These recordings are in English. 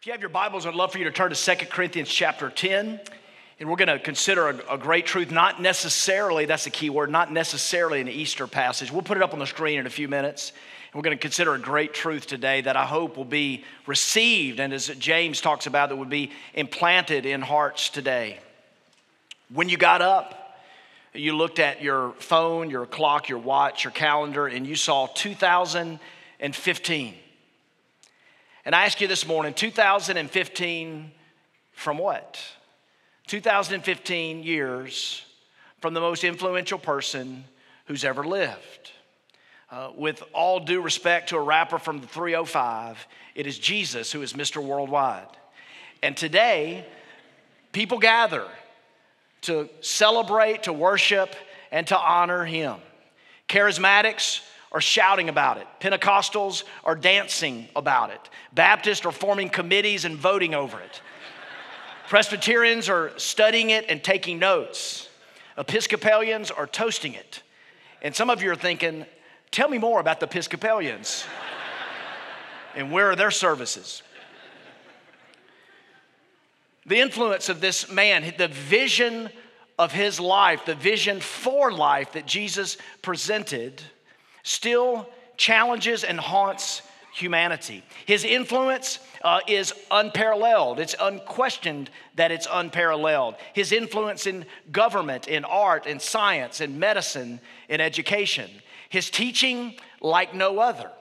If you have your Bibles, I'd love for you to turn to 2 Corinthians chapter 10. And we're going to consider a, a, great truth, not necessarily, that's the key word, not necessarily an Easter passage. We'll put it up on the screen in a few minutes. And we're going to consider a great truth today that I hope will be received, and as James talks about, that would be implanted in hearts today. When you got up, you looked at your phone, your clock, your watch, your calendar, and you saw 2015. And I ask you this morning 2015 from what? 2015 years from the most influential person who's ever lived. Uh, with all due respect to a rapper from the 305, it is Jesus who is Mr. Worldwide. And today, people gather to celebrate, to worship, and to honor him. Charismatics are shouting about it. Pentecostals are dancing about it. Baptists are forming committees and voting over it. Presbyterians are studying it and taking notes. Episcopalians are toasting it. And some of you are thinking, tell me more about the Episcopalians. and where are their services? The influence of this man, the vision of his life, the vision for life that Jesus presented still challenges and haunts humanity. His influence uh, is unparalleled. It's unquestioned that it's unparalleled. His influence in government, in art, in science, in medicine, in education. His teaching, like no other.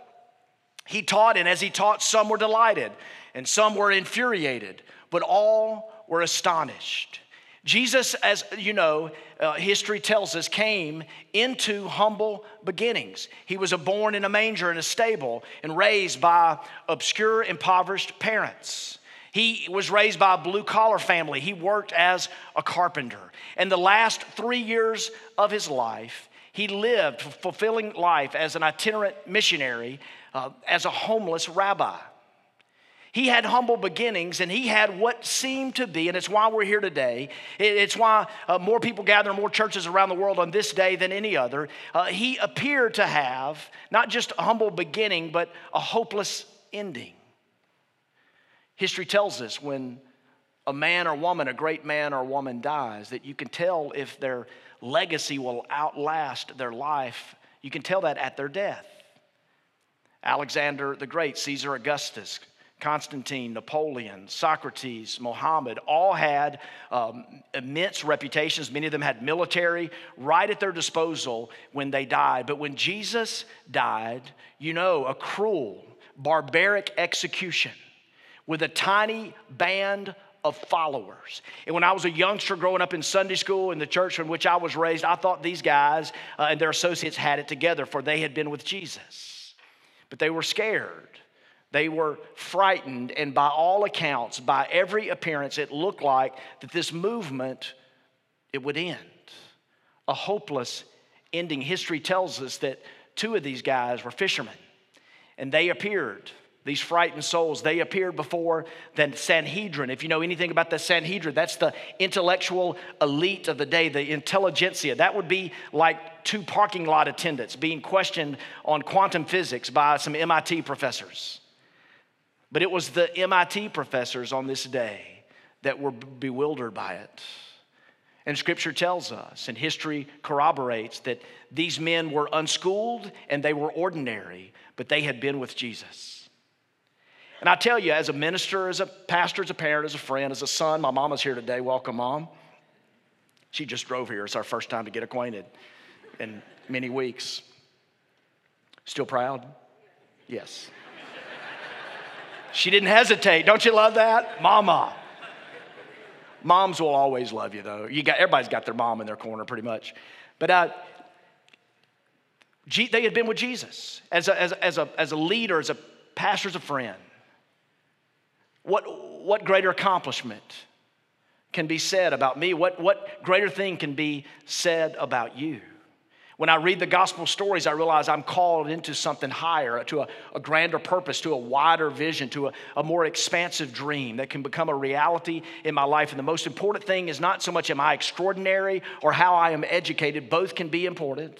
He taught, and as he taught, some were delighted, and some were infuriated, but all were astonished. Jesus, as you know, uh, history tells us, came into humble beginnings. He was born in a manger in a stable and raised by obscure, impoverished parents. He was raised by a blue collar family. He worked as a carpenter. And the last three years of his life, he lived fulfilling life as an itinerant missionary, uh, as a homeless rabbi. He had humble beginnings and he had what seemed to be, and it's why we're here today. It's why uh, more people gather in more churches around the world on this day than any other. Uh, he appeared to have not just a humble beginning, but a hopeless ending. History tells us when a man or woman, a great man or woman dies, that you can tell if their legacy will outlast their life. You can tell that at their death. Alexander the Great, Caesar Augustus, Constantine, Napoleon, Socrates, Mohammed all had um, immense reputations. Many of them had military right at their disposal when they died. But when Jesus died, you know, a cruel, barbaric execution with a tiny band of followers. And when I was a youngster growing up in Sunday school in the church in which I was raised, I thought these guys uh, and their associates had it together, for they had been with Jesus. But they were scared they were frightened, and by all accounts, by every appearance, it looked like that this movement it would end. A hopeless ending. History tells us that two of these guys were fishermen, and they appeared these frightened souls, they appeared before the Sanhedrin. If you know anything about the Sanhedrin, that's the intellectual elite of the day, the intelligentsia. That would be like two parking lot attendants being questioned on quantum physics by some MIT professors. But it was the MIT professors on this day that were bewildered by it. And scripture tells us, and history corroborates, that these men were unschooled and they were ordinary, but they had been with Jesus. And I tell you, as a minister, as a pastor, as a parent, as a friend, as a son, my mama's here today. Welcome, mom. She just drove here. It's our first time to get acquainted in many weeks. Still proud? Yes. She didn't hesitate. Don't you love that? Mama. Moms will always love you, though. You got, everybody's got their mom in their corner, pretty much. But uh, G, they had been with Jesus as a, as, as, a, as a leader, as a pastor, as a friend. What, what greater accomplishment can be said about me? What, what greater thing can be said about you? When I read the gospel stories, I realize I'm called into something higher, to a, a grander purpose, to a wider vision, to a, a, more expansive dream that can become a reality in my life. And the most important thing is not so much am I extraordinary or how I am educated, both can be important.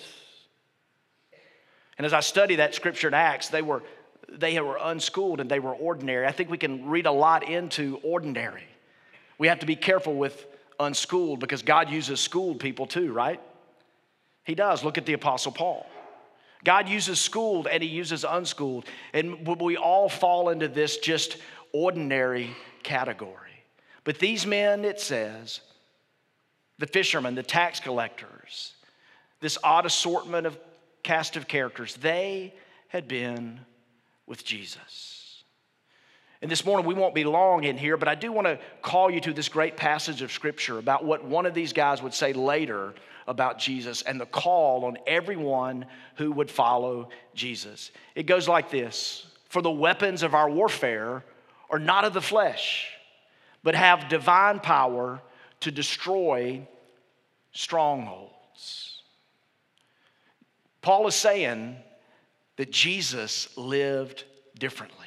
And as I study that scripture in Acts, they were they were unschooled and they were ordinary. I think we can read a lot into ordinary. We have to be careful with unschooled because God uses schooled people too, right? He does. Look at the Apostle Paul. God uses schooled and he uses unschooled. And we all fall into this just ordinary category. But these men, it says, the fishermen, the tax collectors, this odd assortment of cast of characters, they had been with Jesus. And this morning, we won't be long in here, but I do want to call you to this great passage of Scripture about what one of these guys would say later about Jesus and the call on everyone who would follow Jesus. It goes like this For the weapons of our warfare are not of the flesh, but have divine power to destroy strongholds. Paul is saying that Jesus lived differently.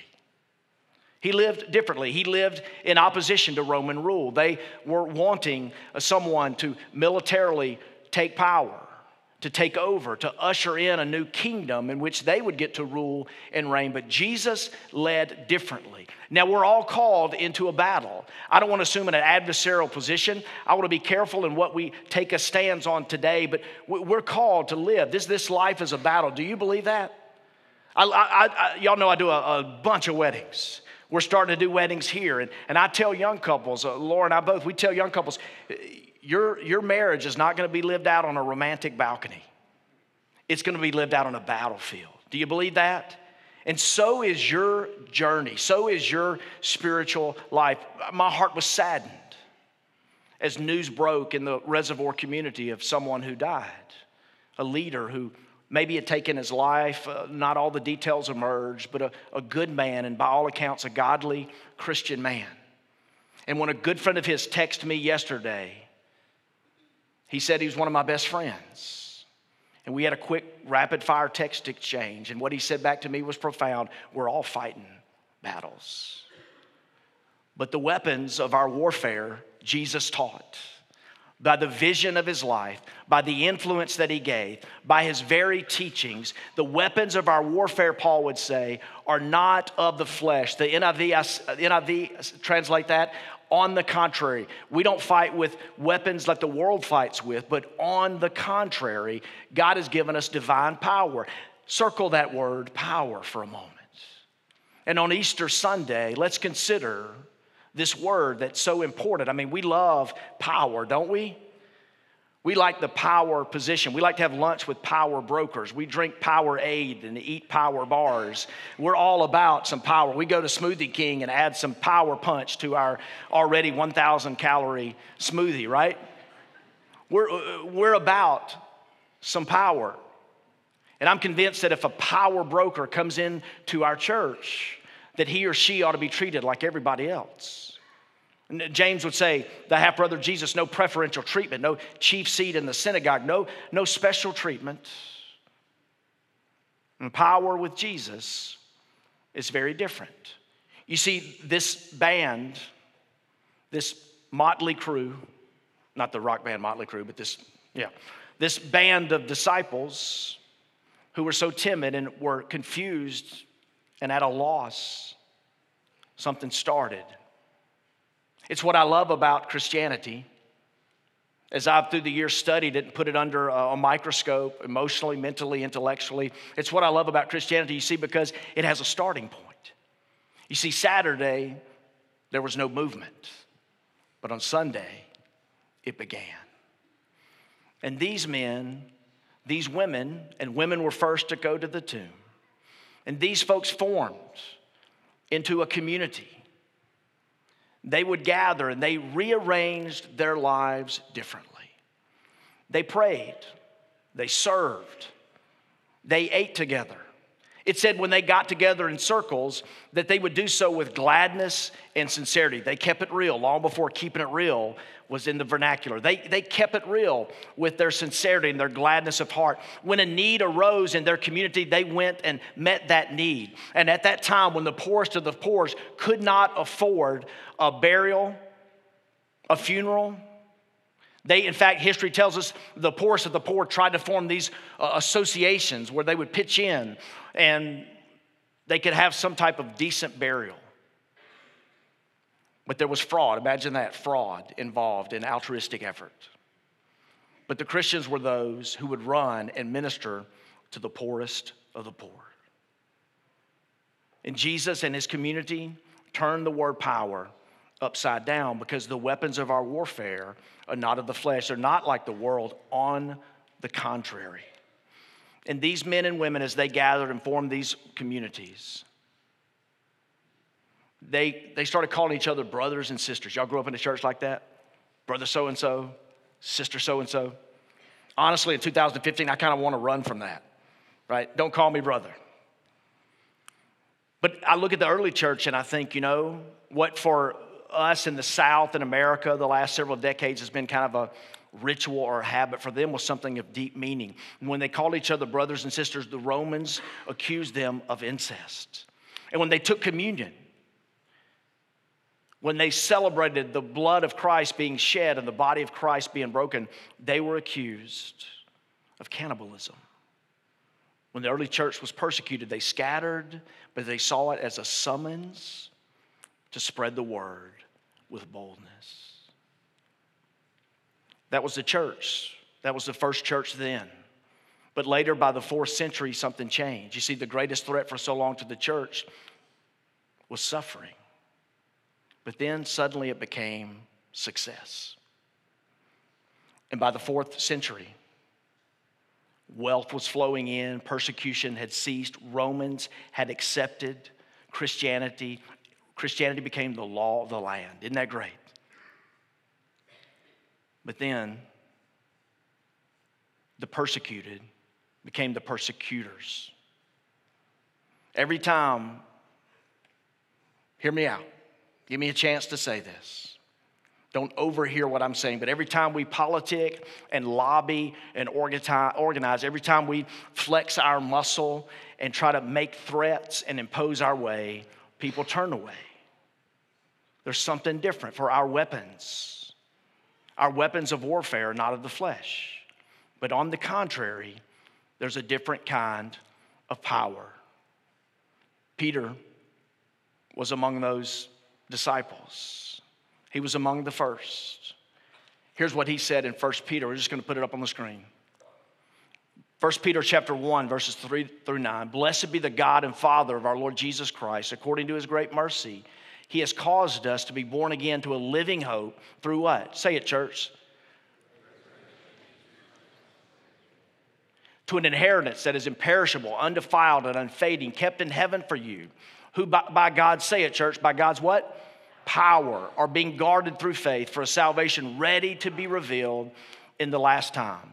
He lived differently. He lived in opposition to Roman rule. They were wanting uh, someone to militarily take power, to take over, to usher in a new kingdom in which they would get to rule and reign. But Jesus led differently. Now, we're all called into a battle. I don't want to assume an adversarial position. I want to be careful in what we take a stance on today, but we're called to live. This, this life is a battle. Do you believe that? I, I, I, y'all know I do a, a, bunch of weddings. We're starting to do weddings here. And, and I tell young couples, uh, Laura and I both, we tell young couples, your, your marriage is not going to be lived out on a romantic balcony, it's going to be lived out on a battlefield. Do you believe that? And so is your journey, so is your spiritual life. My heart was saddened as news broke in the reservoir community of someone who died, a leader who maybe had taken his life. Uh, not all the details emerged, but a, a good man, and by all accounts, a godly Christian man. And when a good friend of his texted me yesterday, he said he was one of my best friends. And we had a quick, rapid fire text exchange. And what he said back to me was profound. We're all fighting battles. But the weapons of our warfare, Jesus taught by the vision of his life, by the influence that he gave, by his very teachings, the weapons of our warfare, Paul would say, are not of the flesh. The NIV, uh, NIV uh, translate that. On the contrary, we don't fight with weapons like the world fights with, but on the contrary, God has given us divine power. Circle that word power for a moment. And on Easter Sunday, let's consider this word that's so important. I mean, we love power, don't we? We like the power position. We like to have lunch with power brokers. We drink Powerade and eat power bars. We're all about some power. We go to Smoothie King and add some power punch to our already 1,000 calorie smoothie, right? We're, uh, we're about some power. And I'm convinced that if a power broker comes into our church, that he or she ought to be treated like everybody else. James would say, the half brother Jesus, no preferential treatment, no chief seat in the synagogue, no, no special treatment. And power with Jesus is very different. You see, this band, this motley crew, not the rock band Motley Crue, but this, yeah, this band of disciples who were so timid and were confused and at a loss, something started. It's what I love about Christianity. As I've through the years studied it and put it under a microscope, emotionally, mentally, intellectually, it's what I love about Christianity, you see, because it has a starting point. You see, Saturday, there was no movement, but on Sunday, it began. And these men, these women, and women were first to go to the tomb, and these folks formed into a community they would gather and they rearranged their lives differently. They prayed, they served, they ate together. It said when they got together in circles that they would do so with gladness and sincerity. They kept it real long before keeping it real was in the vernacular. They, they kept it real with their sincerity and their gladness of heart. When a need arose in their community, they went and met that need. And at that time, when the poorest of the poorest could not afford a burial, a funeral, they, in fact, history tells us the poorest of the poor tried to form these uh, associations where they would pitch in and they could have some type of decent burial. But there was fraud. Imagine that fraud involved in altruistic effort. But the Christians were those who would run and minister to the poorest of the poor. And Jesus and his community turned the word power upside down because the weapons of our warfare are not of the flesh. They're not like the world, on the contrary. And these men and women, as they gathered and formed these communities, they, they started calling each other brothers and sisters. Y'all grew up in a church like that? Brother so and so, sister so and so. Honestly, in 2015, I kind of want to run from that, right? Don't call me brother. But I look at the early church and I think, you know, what for us in the South in America the last several decades has been kind of a ritual or a habit for them was something of deep meaning. And when they called each other brothers and sisters, the Romans accused them of incest. And when they took communion, when they celebrated the blood of Christ being shed and the body of Christ being broken, they were accused of cannibalism. When the early church was persecuted, they scattered, but they saw it as a summons to spread the word with boldness. That was the church. That was the first church then. But later, by the fourth century, something changed. You see, the greatest threat for so long to the church was suffering. But then suddenly it became success. And by the fourth century, wealth was flowing in, persecution had ceased, Romans had accepted Christianity. Christianity became the law of the land. Isn't that great? But then the persecuted became the persecutors. Every time, hear me out. Give me a chance to say this. Don't overhear what I'm saying, but every time we politic and lobby and organize, every time we flex our muscle and try to make threats and impose our way, people turn away. There's something different for our weapons. Our weapons of warfare are not of the flesh, but on the contrary, there's a different kind of power. Peter was among those disciples. He was among the first. Here's what he said in 1 Peter. We're just going to put it up on the screen. 1 Peter chapter 1 verses 3 through 9. Blessed be the God and Father of our Lord Jesus Christ, according to his great mercy, he has caused us to be born again to a living hope through what? Say it, church. To an inheritance that is imperishable, undefiled, and unfading, kept in heaven for you who by, by God, say it, church, by God's what? Power are being guarded through faith for a salvation ready to be revealed in the last time.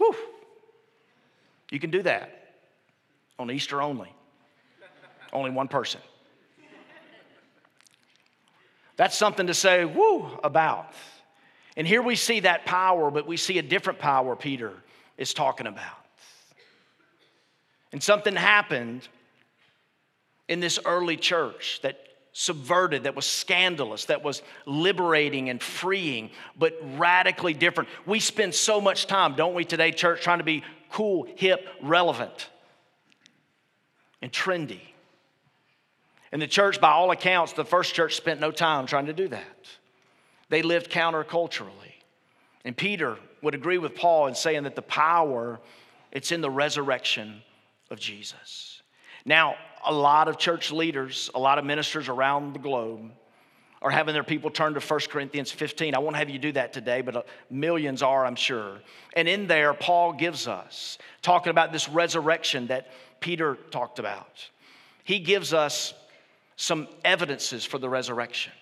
Whew. You can do that on Easter only. only one person. That's something to say, woo, about. And here we see that power, but we see a different power Peter is talking about. And something happened in this early church that subverted, that was scandalous, that was liberating and freeing, but radically different. We spend so much time, don't we, today, church, trying to be cool, hip, relevant, and trendy. And the church, by all accounts, the first church spent no time trying to do that. They lived counterculturally. And Peter would agree with Paul in saying that the power, it's in the resurrection of Jesus. Now, a lot of church leaders, a lot of ministers around the globe are having their people turn to 1 Corinthians 15. I won't have you do that today, but uh, millions are, I'm sure. And in there, Paul gives us, talking about this resurrection that Peter talked about, he gives us some evidences for the resurrection,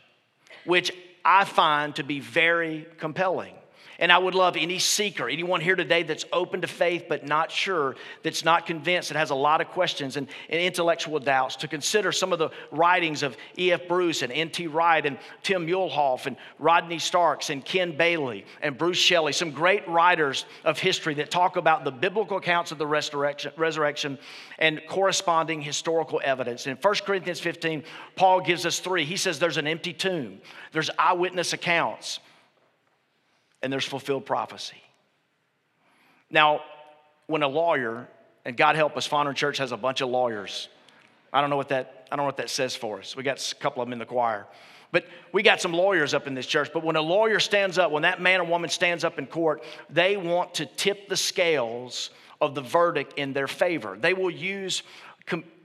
which I find to be very compelling. And I would love any seeker, anyone here today that's open to faith but not sure, that's not convinced, that has a lot of questions and, and intellectual doubts, to consider some of the writings of F.F. Bruce and N.T. Wright and Tim Muehlhoff and Rodney Starks and Ken Bailey and Bruce Shelley, some great writers of history that talk about the biblical accounts of the resurrection, resurrection and corresponding historical evidence. In 1 Corinthians 15, Paul gives us three. He says there's an empty tomb, there's eyewitness accounts and there's fulfilled prophecy. Now, when a lawyer, and God help us, Fondren Church has a bunch of lawyers. I don't know what that, I don't know what that says for us. We got a couple of them in the choir. But we got some lawyers up in this church. But when a lawyer stands up, when that man or woman stands up in court, they want to tip the scales of the verdict in their favor. They will use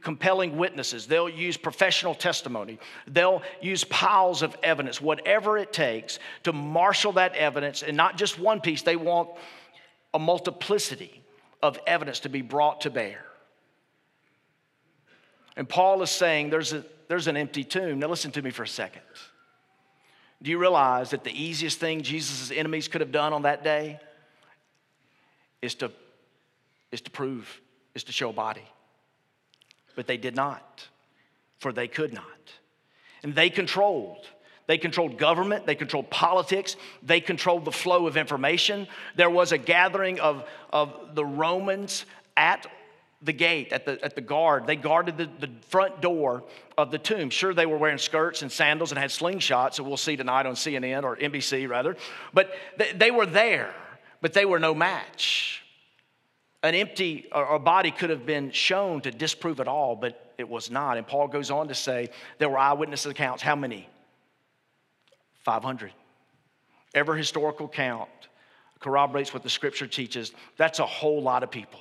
compelling witnesses, they'll use professional testimony, they'll use piles of evidence, whatever it takes to marshal that evidence, and not just one piece, they want a multiplicity of evidence to be brought to bear. And Paul is saying there's, a, there's an empty tomb. Now, listen to me for a second. Do you realize that the easiest thing Jesus' enemies could have done on that day is to, is to prove, is to show a body? But they did not, for they could not. And they controlled. They controlled government, they controlled politics, they controlled the flow of information. There was a gathering of, of the Romans at the gate, at the, at the guard. They guarded the, the front door of the tomb. Sure, they were wearing skirts and sandals and had slingshots, so we'll see tonight on CNN or NBC rather. But they, they were there, but they were no match an empty or a body could have been shown to disprove it all, but it was not. And Paul goes on to say there were eyewitness accounts. How many? 500. Every historical count corroborates what the scripture teaches. That's a whole lot of people.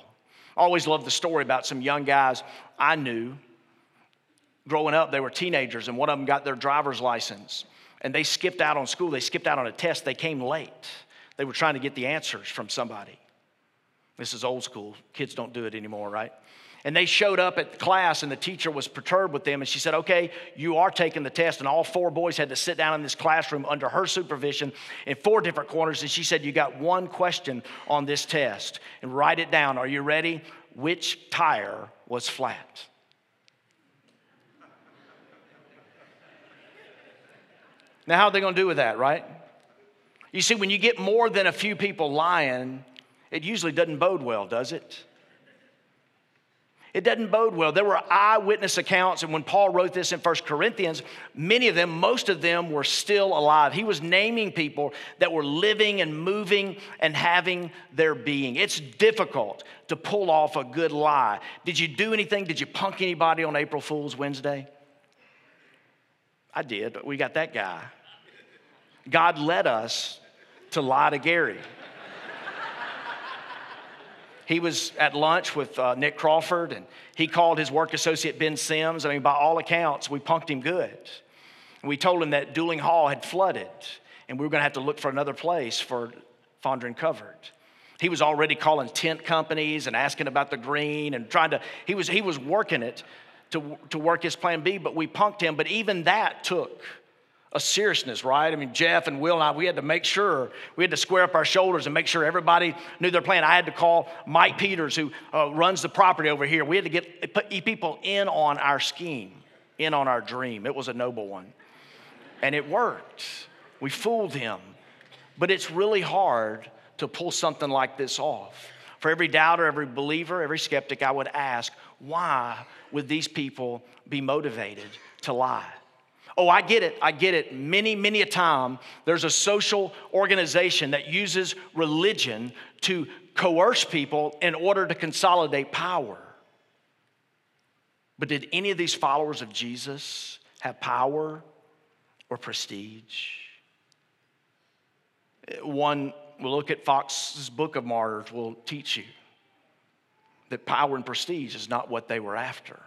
I always loved the story about some young guys I knew growing up. They were teenagers, and one of them got their driver's license. And they skipped out on school, they skipped out on a test, they came late. They were trying to get the answers from somebody. This is old school. Kids don't do it anymore, right? And they showed up at class, and the teacher was perturbed with them. And she said, Okay, you are taking the test. And all four boys had to sit down in this classroom under her supervision in four different corners. And she said, You got one question on this test, and write it down. Are you ready? Which tire was flat? Now, how are they going to do with that, right? You see, when you get more than a few people lying, it usually doesn't bode well, does it? It doesn't bode well. There were eyewitness accounts, and when Paul wrote this in First Corinthians, many of them, most of them, were still alive. He was naming people that were living and moving and having their being. It's difficult to pull off a good lie. Did you do anything? Did you punk anybody on April Fool's Wednesday? I did, we got that guy. God led us to lie to Gary. He was at lunch with uh, Nick Crawford, and he called his work associate Ben Sims. I mean, by all accounts, we punked him good. We told him that Duling Hall had flooded, and we were going to have to look for another place for Fondren Covered. He was already calling tent companies and asking about the green and trying to, he was, he was working it to, to work his plan B, but we punked him. But even that took a seriousness, right? I mean, Jeff and Will and I, we had to make sure, we had to square up our shoulders and make sure everybody knew their plan. I had to call Mike Peters, who uh, runs the property over here. We had to get put people in on our scheme, in on our dream. It was a noble one. And it worked. We fooled him. But it's really hard to pull something like this off. For every doubter, every believer, every skeptic, I would ask, why would these people be motivated to lie? Oh, I get it. I get it. Many, many a time, there's a social organization that uses religion to coerce people in order to consolidate power. But did any of these followers of Jesus have power or prestige? One, we'll look at Fox's Book of Martyrs, will teach you that power and prestige is not what they were after.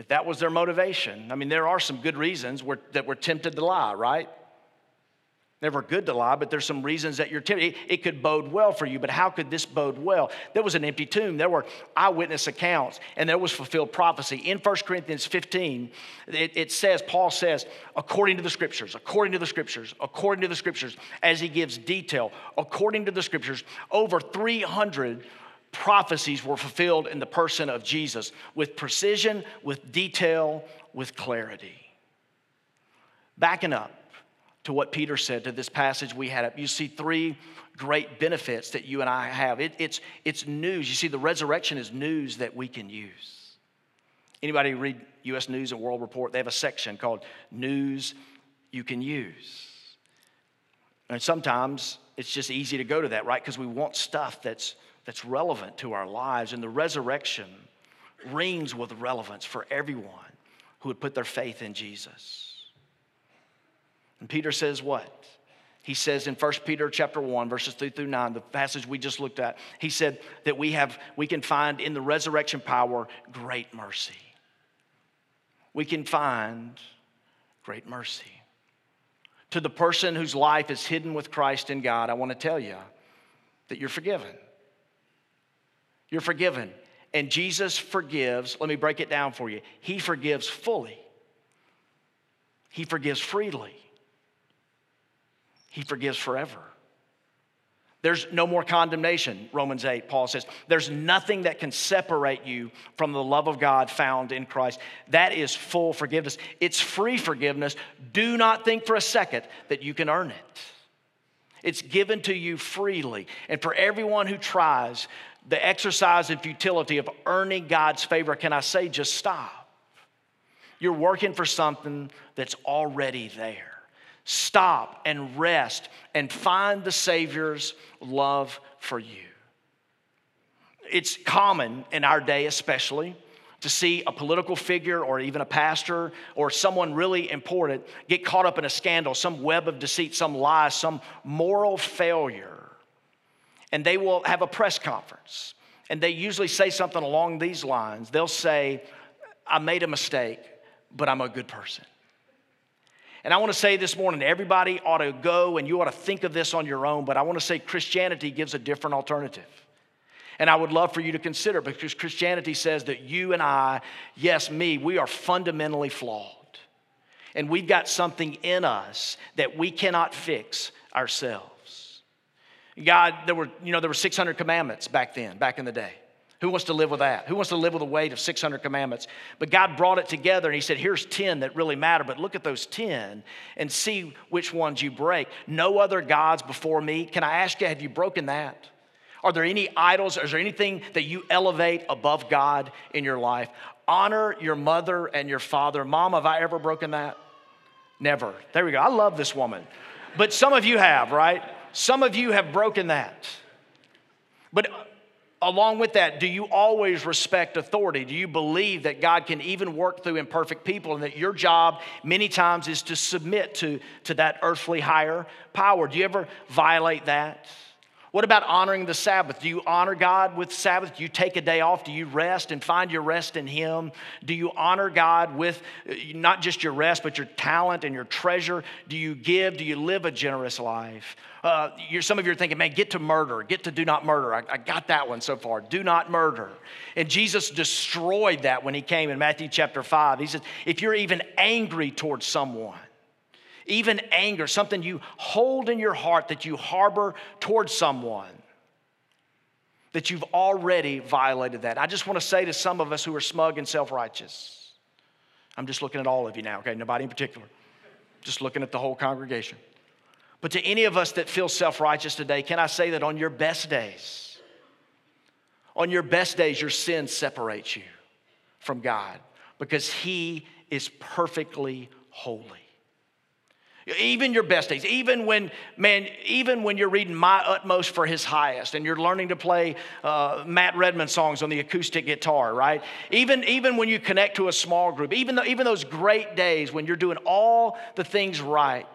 If that was their motivation, I mean, there are some good reasons that we're tempted to lie, right? Never good to lie, but there's some reasons that you're tempted. It, it could bode well for you, but how could this bode well? There was an empty tomb. There were eyewitness accounts, and there was fulfilled prophecy. In 1 Corinthians 15, it, it says, Paul says, according to the scriptures, according to the scriptures, according to the scriptures, as he gives detail, according to the scriptures, over 300 prophecies were fulfilled in the person of Jesus with precision, with detail, with clarity. Backing up, to what Peter said to this passage we had up. You see three great benefits that you and I have. It, it's, it's news. You see, the resurrection is news that we can use. Anybody read U.S. News and World Report? They have a section called News You Can Use. And sometimes it's just easy to go to that, right? Because we want stuff that's, that's relevant to our lives. And the resurrection rings with relevance for everyone who would put their faith in Jesus. And Peter says what? He says in 1 Peter chapter 1, verses 3 through 9, the passage we just looked at, he said that we have we can find in the resurrection power great mercy. We can find great mercy. To the person whose life is hidden with Christ in God, I want to tell you that you're forgiven. You're forgiven. And Jesus forgives, let me break it down for you. He forgives fully, He forgives freely. He forgives forever. There's no more condemnation, Romans 8, Paul says. There's nothing that can separate you from the love of God found in Christ. That is full forgiveness. It's free forgiveness. Do not think for a second that you can earn it. It's given to you freely. And for everyone who tries the exercise and futility of earning God's favor, can I say just stop? You're working for something that's already there stop and rest and find the Savior's love for you. It's common in our day, especially, to see a political figure or even a pastor or someone really important get caught up in a scandal, some web of deceit, some lie, some moral failure. And they will have a press conference. And they usually say something along these lines. They'll say, I made a mistake, but I'm a good person. And I want to say this morning, everybody ought to go and you ought to think of this on your own, but I want to say Christianity gives a different alternative. And I would love for you to consider because Christianity says that you and I, yes, me, we are fundamentally flawed. And we've got something in us that we cannot fix ourselves. God, there were, you know, there were 600 commandments back then, back in the day. Who wants to live with that? Who wants to live with the weight of 600 commandments? But God brought it together and He said, Here's 10 that really matter, but look at those 10 and see which ones you break. No other gods before me. Can I ask you, have you broken that? Are there any idols? Is there anything that you elevate above God in your life? Honor your mother and your father. Mom, have I ever broken that? Never. There we go. I love this woman. But some of you have, right? Some of you have broken that. But along with that, do you always respect authority? Do you believe that God can even work through imperfect people and that your job many times is to submit to, to that earthly higher power? Do you ever violate that? What about honoring the Sabbath? Do you honor God with Sabbath? Do you take a day off? Do you rest and find your rest in Him? Do you honor God with uh, not just your rest, but your talent and your treasure? Do you give? Do you live a generous life? Uh, some of you are thinking, man, get to murder, get to do not murder. I, I got that one so far. Do not murder. And Jesus destroyed that when He came in Matthew chapter 5. He said, if you're even angry towards someone, even anger, something you hold in your heart that you harbor towards someone, that you've already violated that. I just want to say to some of us who are smug and self righteous, I'm just looking at all of you now, okay? Nobody in particular, just looking at the whole congregation. But to any of us that feel self righteous today, can I say that on your best days, on your best days, your sin separates you from God because He is perfectly holy. Even your best days, even when, man, even when you're reading My Utmost for His Highest and you're learning to play uh, Matt Redman songs on the acoustic guitar, right? Even, even when you connect to a small group, even, though, even those great days when you're doing all the things right,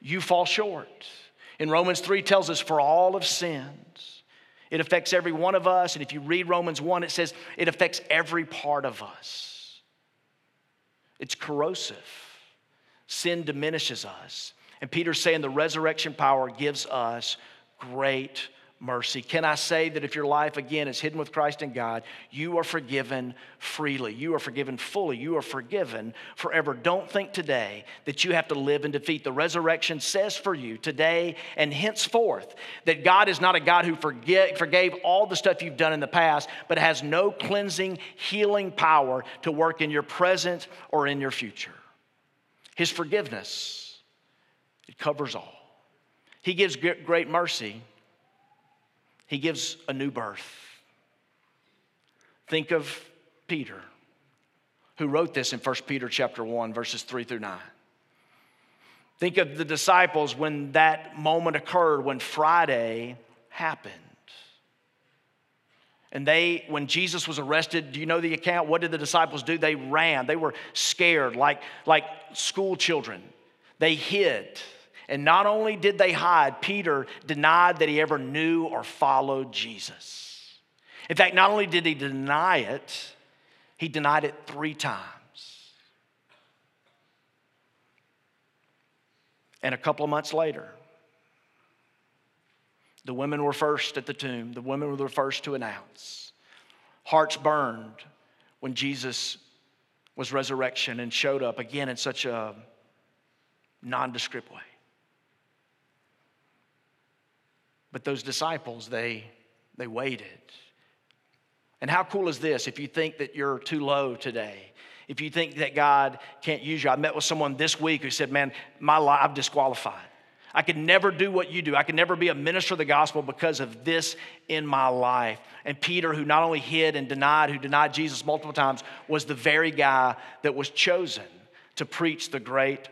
you fall short. And Romans 3 tells us, for all of sins. It affects every one of us. And if you read Romans 1, it says it affects every part of us. It's corrosive. Sin diminishes us. And Peter's saying the resurrection power gives us great mercy. Can I say that if your life, again, is hidden with Christ in God, you are forgiven freely. You are forgiven fully. You are forgiven forever. Don't think today that you have to live in defeat. The resurrection says for you today and henceforth that God is not a God who forget, forgave all the stuff you've done in the past, but has no cleansing, healing power to work in your present or in your future. His forgiveness, it covers all. He gives great mercy he gives a new birth. Think of Peter, who wrote this in 1 Peter chapter 1, verses 3 through 9. Think of the disciples when that moment occurred, when Friday happened. And they, when Jesus was arrested, do you know the account? What did the disciples do? They ran. They were scared, like, like school children. They hid. And not only did they hide, Peter denied that he ever knew or followed Jesus. In fact, not only did he deny it, he denied it three times. And a couple of months later, the women were first at the tomb. The women were the first to announce. Hearts burned when Jesus was resurrection and showed up again in such a nondescript way. But those disciples, they, they waited. And how cool is this if you think that you're too low today? If you think that God can't use you. I met with someone this week who said, Man, my life, I'm disqualified. I could never do what you do. I could never be a minister of the gospel because of this in my life. And Peter, who not only hid and denied, who denied Jesus multiple times, was the very guy that was chosen to preach the great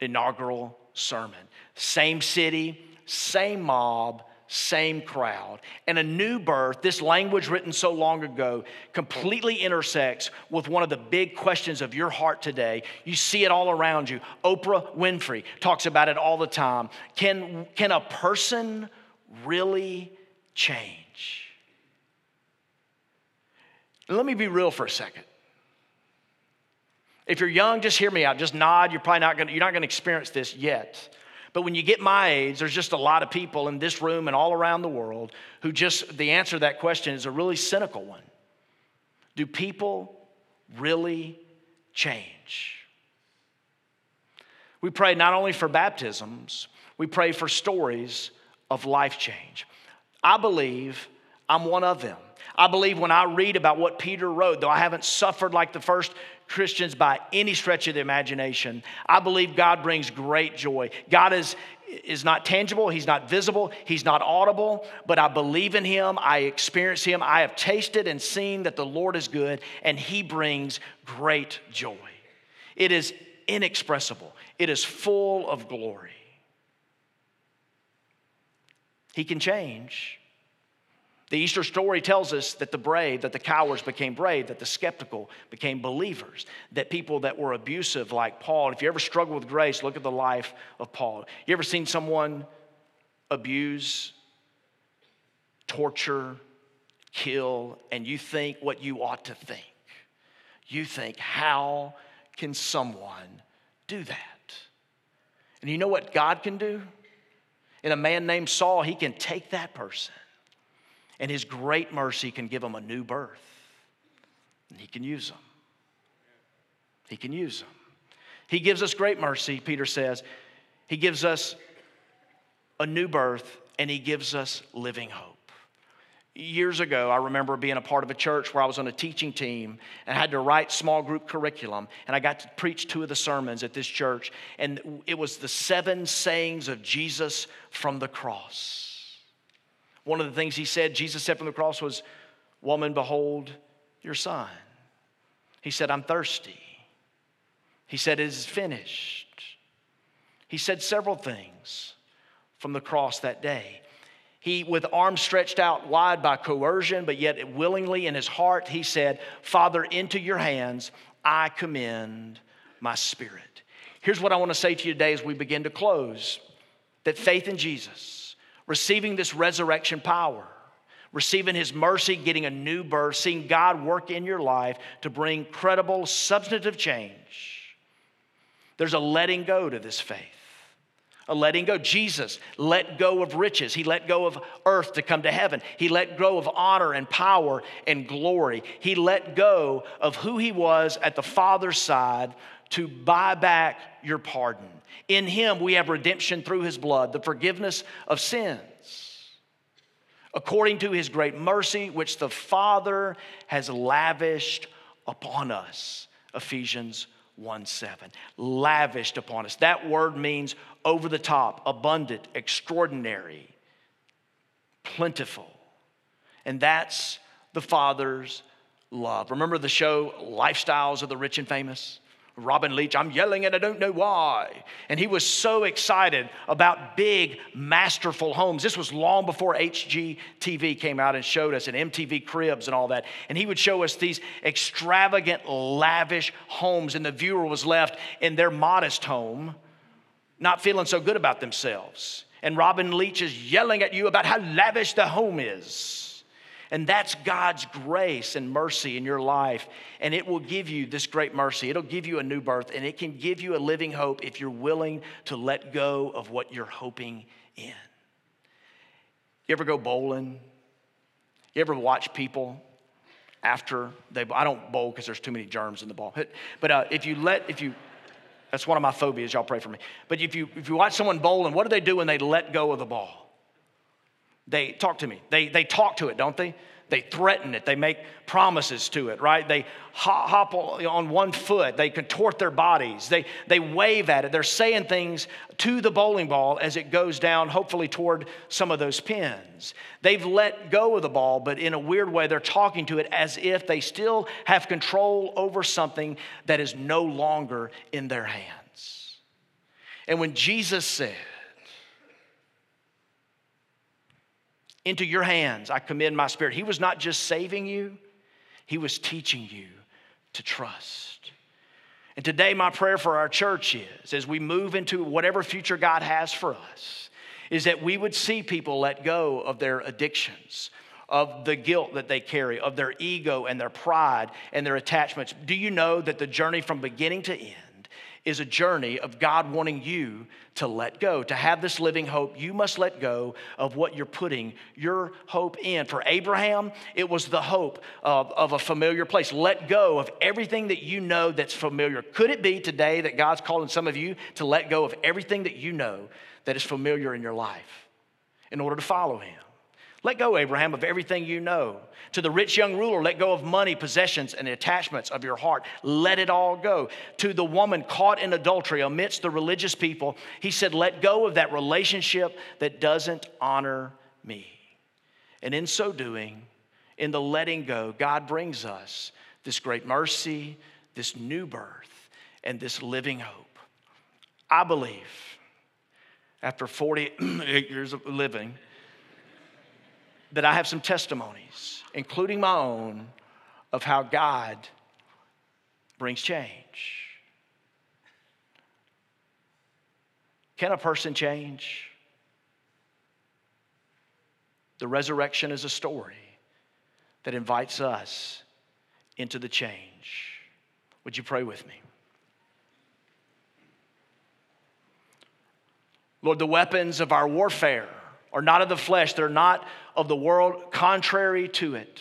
inaugural sermon. Same city, same mob, same crowd. And a new birth, this language written so long ago, completely intersects with one of the big questions of your heart today. You see it all around you. Oprah Winfrey talks about it all the time. Can, can a person really change? Let me be real for a second. If you're young, just hear me out. Just nod. You're probably not going you're not going to experience this yet. But when you get my age, there's just a lot of people in this room and all around the world who just, the answer to that question is a really cynical one. Do people really change? We pray not only for baptisms, we pray for stories of life change. I believe I'm one of them. I believe when I read about what Peter wrote, though I haven't suffered like the first Christians by any stretch of the imagination, I believe God brings great joy. God is, is not tangible, He's not visible, He's not audible, but I believe in Him. I experience Him. I have tasted and seen that the Lord is good, and He brings great joy. It is inexpressible, it is full of glory. He can change. The Easter story tells us that the brave, that the cowards became brave, that the skeptical became believers, that people that were abusive, like Paul, if you ever struggle with grace, look at the life of Paul. You ever seen someone abuse, torture, kill, and you think what you ought to think? You think, how can someone do that? And you know what God can do? In a man named Saul, he can take that person and His great mercy can give them a new birth. And He can use them. He can use them. He gives us great mercy, Peter says. He gives us a new birth and He gives us living hope. Years ago, I remember being a part of a church where I was on a teaching team and I had to write small group curriculum. And I got to preach two of the sermons at this church. And it was the seven sayings of Jesus from the cross. One of the things he said, Jesus said from the cross, was, Woman, behold your son. He said, I'm thirsty. He said, It is finished. He said several things from the cross that day. He, with arms stretched out wide by coercion, but yet willingly in his heart, he said, Father, into your hands I commend my spirit. Here's what I want to say to you today as we begin to close that faith in Jesus receiving this resurrection power, receiving His mercy, getting a new birth, seeing God work in your life to bring credible, substantive change. There's a letting go to this faith. a letting go. Jesus let go of riches. He let go of earth to come to heaven. He let go of honor and power and glory. He let go of who he was at the Father's side to buy back your pardon. In him, we have redemption through his blood, the forgiveness of sins. According to his great mercy, which the Father has lavished upon us. Ephesians 1 7. Lavished upon us. That word means over the top, abundant, extraordinary, plentiful. And that's the Father's love. Remember the show Lifestyles of the Rich and Famous? Robin Leach, I'm yelling and I don't know why. And he was so excited about big, masterful homes. This was long before HGTV came out and showed us, and MTV Cribs and all that. And he would show us these extravagant, lavish homes, and the viewer was left in their modest home, not feeling so good about themselves. And Robin Leach is yelling at you about how lavish the home is. And that's God's grace and mercy in your life. And it will give you this great mercy. It'll give you a new birth, and it can give you a living hope if you're willing to let go of what you're hoping in. You ever go bowling? You ever watch people after they, I don't bowl because there's too many germs in the ball. But uh, if you let, if you, that's one of my phobias, y'all pray for me. But if you, if you watch someone bowling, what do they do when they let go of the ball? They talk to me. They, they talk to it, don't they? They threaten it. They make promises to it, right? They hop on one foot. They contort their bodies. They, they wave at it. They're saying things to the bowling ball as it goes down, hopefully toward some of those pins. They've let go of the ball, but in a weird way, they're talking to it as if they still have control over something that is no longer in their hands. And when Jesus said, Into your hands I commend my spirit. He was not just saving you, He was teaching you to trust. And today, my prayer for our church is as we move into whatever future God has for us, is that we would see people let go of their addictions, of the guilt that they carry, of their ego and their pride and their attachments. Do you know that the journey from beginning to end is a journey of God wanting you to let go. To have this living hope, you must let go of what you're putting your hope in. For Abraham, it was the hope of, of a familiar place. Let go of everything that you know that's familiar. Could it be today that God's calling some of you to let go of everything that you know that is familiar in your life in order to follow Him? Let go, Abraham, of everything you know. To the rich young ruler, let go of money, possessions, and attachments of your heart. Let it all go. To the woman caught in adultery amidst the religious people, he said, Let go of that relationship that doesn't honor me. And in so doing, in the letting go, God brings us this great mercy, this new birth, and this living hope. I believe after 48 years of living, that I have some testimonies, including my own, of how God brings change. Can a person change? The resurrection is a story that invites us into the change. Would you pray with me? Lord, the weapons of our warfare are not of the flesh, they're not of the world, contrary to it.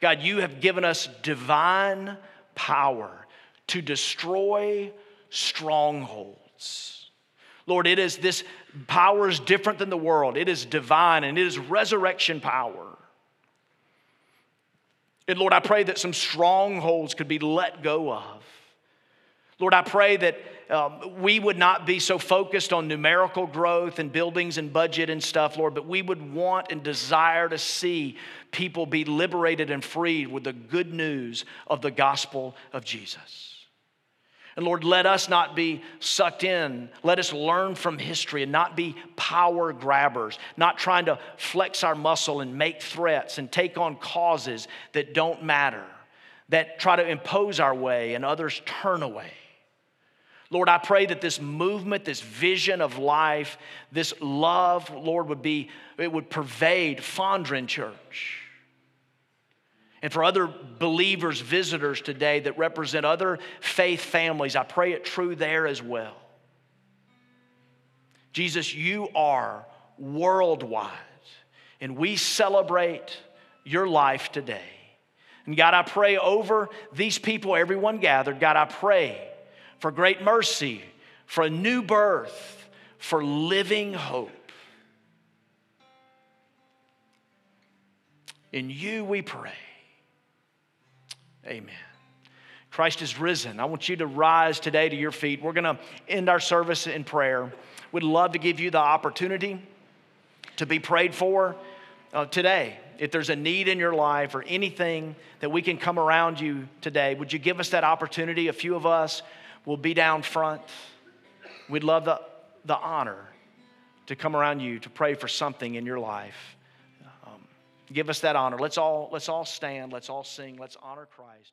God, you have given us divine power to destroy strongholds. Lord, it is this power is different than the world. It is divine and it is resurrection power. And Lord, I pray that some strongholds could be let go of. Lord, I pray that um, we would not be so focused on numerical growth and buildings and budget and stuff, Lord, but we would want and desire to see people be liberated and freed with the good news of the gospel of Jesus. And Lord, let us not be sucked in. Let us learn from history and not be power grabbers, not trying to flex our muscle and make threats and take on causes that don't matter, that try to impose our way and others turn away. Lord, I pray that this movement, this vision of life, this love, Lord, would be, it would pervade Fondren Church. And for other believers, visitors today that represent other faith families, I pray it true there as well. Jesus, you are worldwide, and we celebrate your life today. And God, I pray over these people, everyone gathered. God, I pray for great mercy, for a new birth, for living hope. In you we pray. Amen. Christ is risen. I want you to rise today to your feet. We're going to end our service in prayer. We'd love to give you the opportunity to be prayed for uh, today. If there's a need in your life or anything that we can come around you today, would you give us that opportunity? A few of us will be down front. We'd love the, the honor to come around you to pray for something in your life. Um, give us that honor. Let's all, let's all stand. Let's all sing. Let's honor Christ.